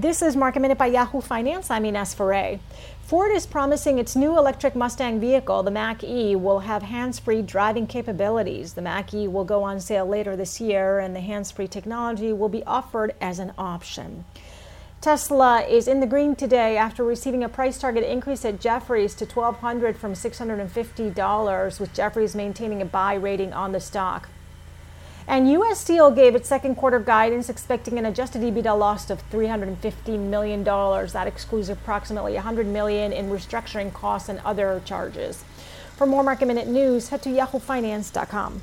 This is Market Minute by Yahoo Finance. I'm Ines Ferre. Ford is promising its new electric Mustang vehicle, the Mach E, will have hands free driving capabilities. The Mach E will go on sale later this year, and the hands free technology will be offered as an option. Tesla is in the green today after receiving a price target increase at Jefferies to 1,200 from $650, with Jefferies maintaining a buy rating on the stock. And U.S. Steel gave its second quarter guidance, expecting an adjusted EBITDA loss of $350 million. That excludes approximately 100 million in restructuring costs and other charges. For more market minute news, head to yahoofinance.com.